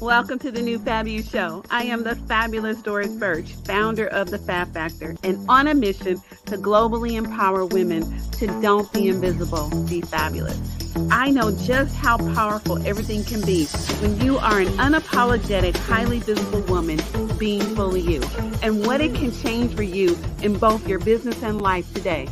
Welcome to the new Fab You Show. I am the fabulous Doris Birch, founder of the Fab Factor, and on a mission to globally empower women to don't be invisible, be fabulous. I know just how powerful everything can be when you are an unapologetic, highly visible woman being fully you, and what it can change for you in both your business and life today.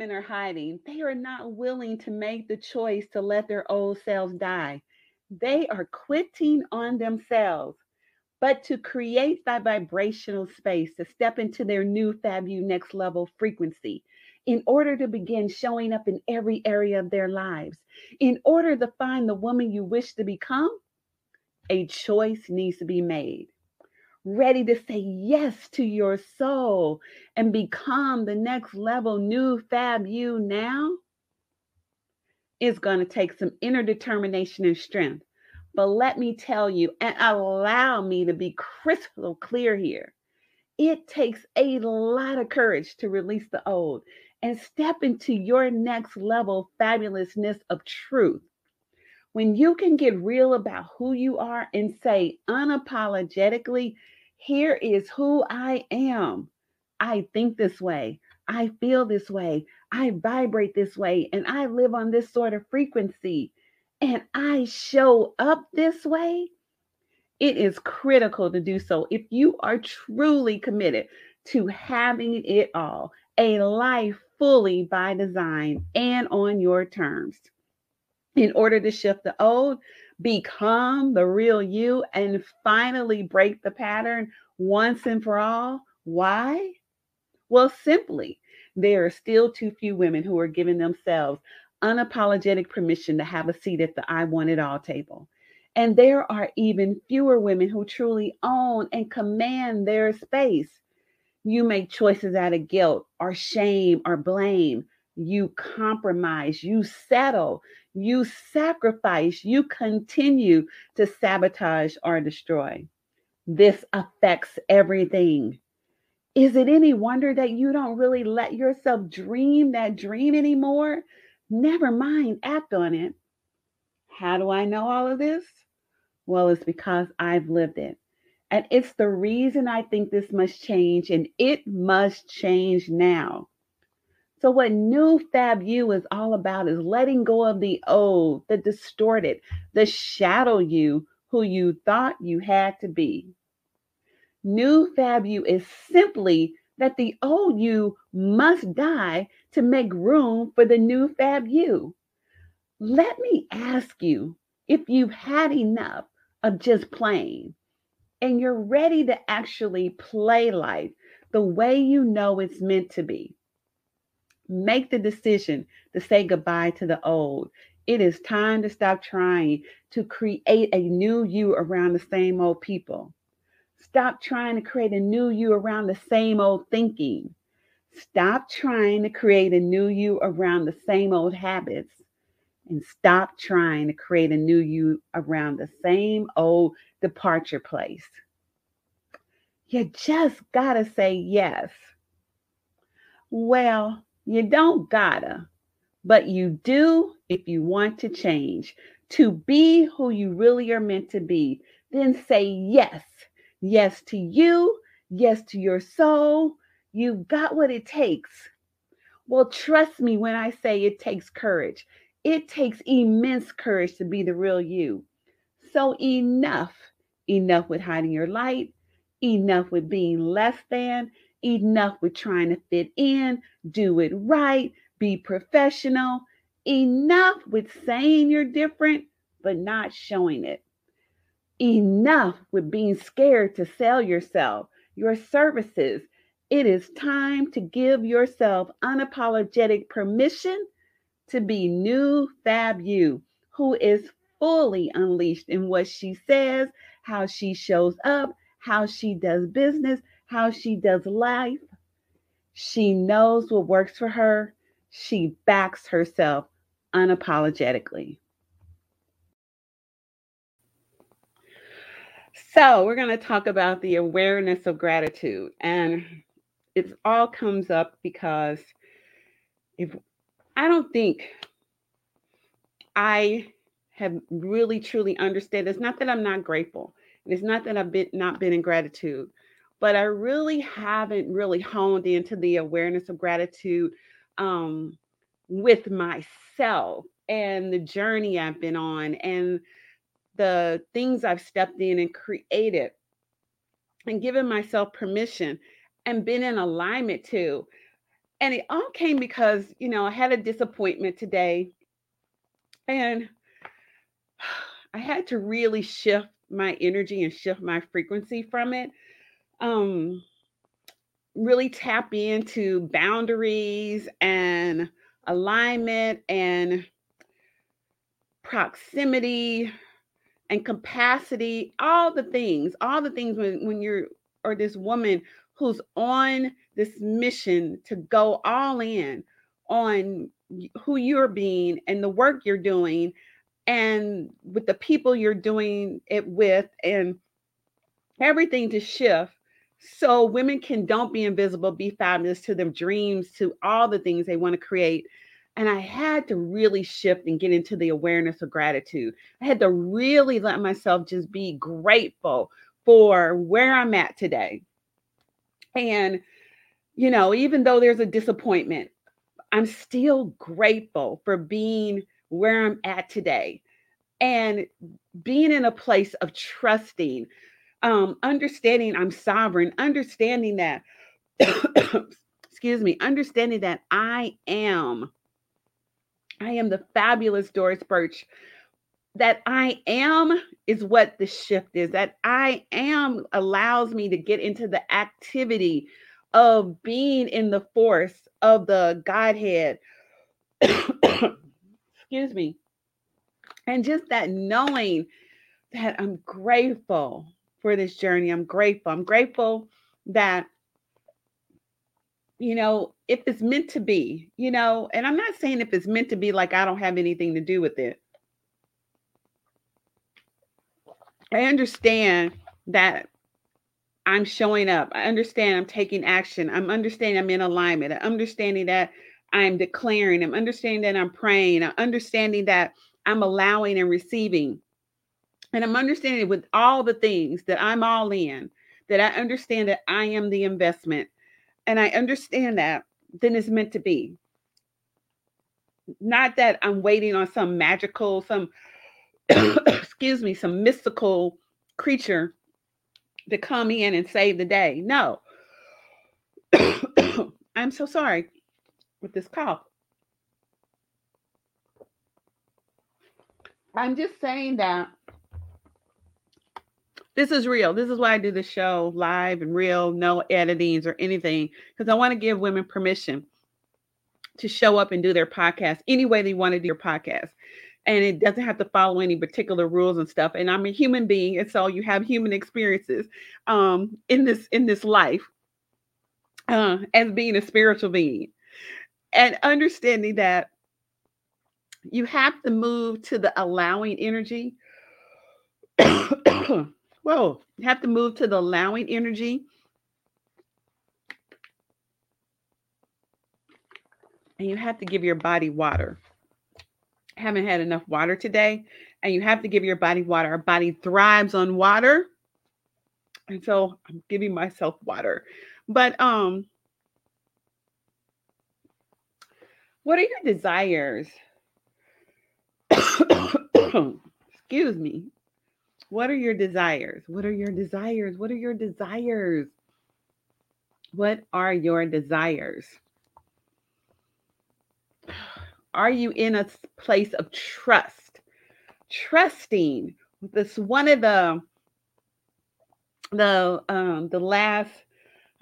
Women are hiding. They are not willing to make the choice to let their old selves die. They are quitting on themselves. But to create that vibrational space, to step into their new FabU next level frequency, in order to begin showing up in every area of their lives, in order to find the woman you wish to become, a choice needs to be made ready to say yes to your soul and become the next level new fab you now, it's going to take some inner determination and strength. But let me tell you, and allow me to be crystal clear here. It takes a lot of courage to release the old and step into your next level fabulousness of truth. When you can get real about who you are and say unapologetically, here is who I am. I think this way. I feel this way. I vibrate this way. And I live on this sort of frequency. And I show up this way. It is critical to do so if you are truly committed to having it all, a life fully by design and on your terms. In order to shift the old, become the real you, and finally break the pattern once and for all. Why? Well, simply, there are still too few women who are giving themselves unapologetic permission to have a seat at the I Want It All table. And there are even fewer women who truly own and command their space. You make choices out of guilt or shame or blame. You compromise, you settle, you sacrifice, you continue to sabotage or destroy. This affects everything. Is it any wonder that you don't really let yourself dream that dream anymore? Never mind, act on it. How do I know all of this? Well, it's because I've lived it. And it's the reason I think this must change, and it must change now. So, what New Fab You is all about is letting go of the old, the distorted, the shadow you who you thought you had to be. New Fab You is simply that the old you must die to make room for the new Fab You. Let me ask you if you've had enough of just playing and you're ready to actually play life the way you know it's meant to be. Make the decision to say goodbye to the old. It is time to stop trying to create a new you around the same old people. Stop trying to create a new you around the same old thinking. Stop trying to create a new you around the same old habits. And stop trying to create a new you around the same old departure place. You just got to say yes. Well, you don't gotta, but you do if you want to change, to be who you really are meant to be. Then say yes. Yes to you, yes to your soul. You've got what it takes. Well, trust me when I say it takes courage. It takes immense courage to be the real you. So, enough. Enough with hiding your light, enough with being less than, Enough with trying to fit in, do it right, be professional. Enough with saying you're different, but not showing it. Enough with being scared to sell yourself, your services. It is time to give yourself unapologetic permission to be new Fab You, who is fully unleashed in what she says, how she shows up, how she does business, how she does life. She knows what works for her. she backs herself unapologetically. So, we're going to talk about the awareness of gratitude. And it all comes up because if I don't think I have really truly understood, it's not that I'm not grateful. It's not that I've been not been in gratitude, but I really haven't really honed into the awareness of gratitude um, with myself and the journey I've been on and the things I've stepped in and created and given myself permission and been in alignment to. And it all came because, you know, I had a disappointment today and I had to really shift my energy and shift my frequency from it. Um, really tap into boundaries and alignment and proximity and capacity, all the things, all the things when, when you're or this woman who's on this mission to go all in on who you're being and the work you're doing and with the people you're doing it with and everything to shift so women can don't be invisible be fabulous to their dreams to all the things they want to create. And i had to really shift and get into the awareness of gratitude. I had to really let myself just be grateful for where i'm at today. And you know even though there's a disappointment i'm still grateful for being where i'm at today. And being in a place of trusting um, understanding I'm sovereign, understanding that, excuse me, understanding that I am, I am the fabulous Doris Birch. That I am is what the shift is. That I am allows me to get into the activity of being in the force of the Godhead. excuse me. And just that knowing that I'm grateful for this journey. I'm grateful. I'm grateful that, you know, if it's meant to be, you know, and I'm not saying if it's meant to be like I don't have anything to do with it. I understand that I'm showing up. I understand I'm taking action. I'm understanding I'm in alignment. I'm understanding that I'm declaring. I'm understanding that I'm praying. I'm understanding that I'm allowing and receiving. And I'm understanding with all the things that I'm all in, that I understand that I am the investment. And I understand that, then it's meant to be. Not that I'm waiting on some magical, some, excuse me, some mystical creature to come in and save the day. No. I'm so sorry with this cough. I'm just saying that this is real. This is why I do the show live and real, no editings or anything, because I want to give women permission to show up and do their podcast any way they want to do your podcast. And it doesn't have to follow any particular rules and stuff. And I'm a human being, and so you have human experiences um, in this in this life uh, as being a spiritual being, and understanding that you have to move to the allowing energy Whoa, you have to move to the allowing energy. And you have to give your body water. I haven't had enough water today, and you have to give your body water. Our body thrives on water. And so I'm giving myself water. But um what are your desires? Excuse me. What are your desires? What are your desires? What are your desires? What are your desires? Are you in a place of trust? Trusting. This one of the the um the last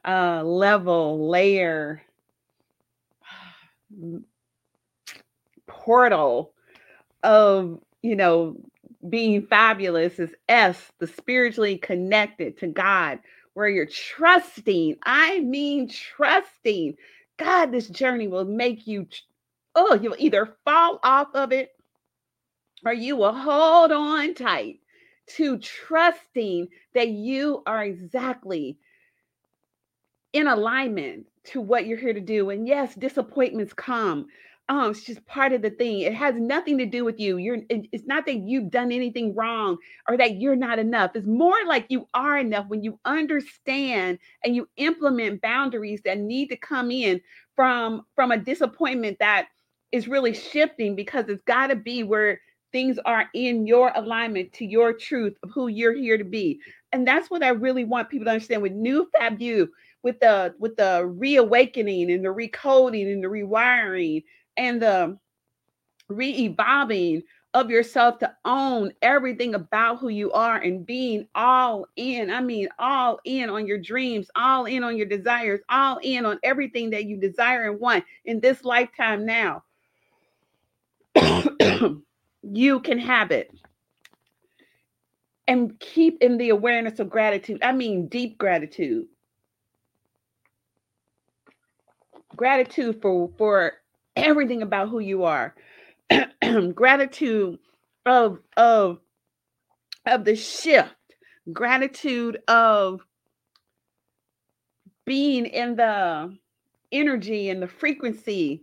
uh level layer portal of you know being fabulous is S, the spiritually connected to God, where you're trusting. I mean, trusting. God, this journey will make you oh, you'll either fall off of it or you will hold on tight to trusting that you are exactly in alignment to what you're here to do. And yes, disappointments come. Um, it's just part of the thing. It has nothing to do with you. You're it's not that you've done anything wrong or that you're not enough. It's more like you are enough when you understand and you implement boundaries that need to come in from from a disappointment that is really shifting because it's got to be where things are in your alignment to your truth of who you're here to be. And that's what I really want people to understand with new Fab You with the with the reawakening and the recoding and the rewiring and the re-evolving of yourself to own everything about who you are and being all in. I mean, all in on your dreams, all in on your desires, all in on everything that you desire and want in this lifetime now. you can have it. And keep in the awareness of gratitude. I mean, deep gratitude gratitude for for everything about who you are. Gratitude of of of the shift. Gratitude of being in the energy and the frequency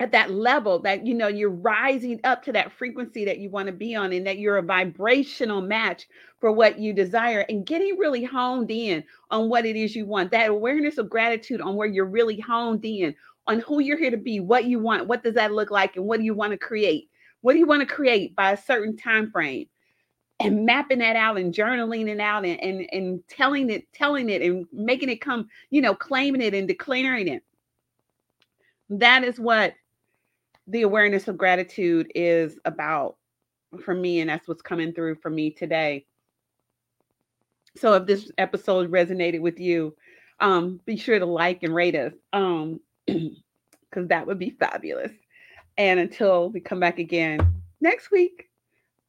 at that level that you know you're rising up to that frequency that you want to be on and that you're a vibrational match for what you desire and getting really honed in on what it is you want. That awareness of gratitude on where you're really honed in on who you're here to be what you want what does that look like and what do you want to create what do you want to create by a certain time frame and mapping that out and journaling it out and, and and telling it telling it and making it come you know claiming it and declaring it that is what the awareness of gratitude is about for me, and that's what's coming through for me today. So if this episode resonated with you, um, be sure to like and rate us. Um, because that would be fabulous. And until we come back again next week,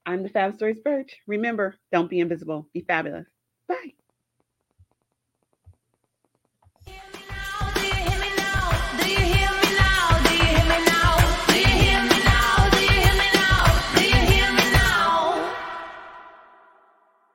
I'm the fabulous Doris Birch. Remember, don't be invisible, be fabulous. Bye.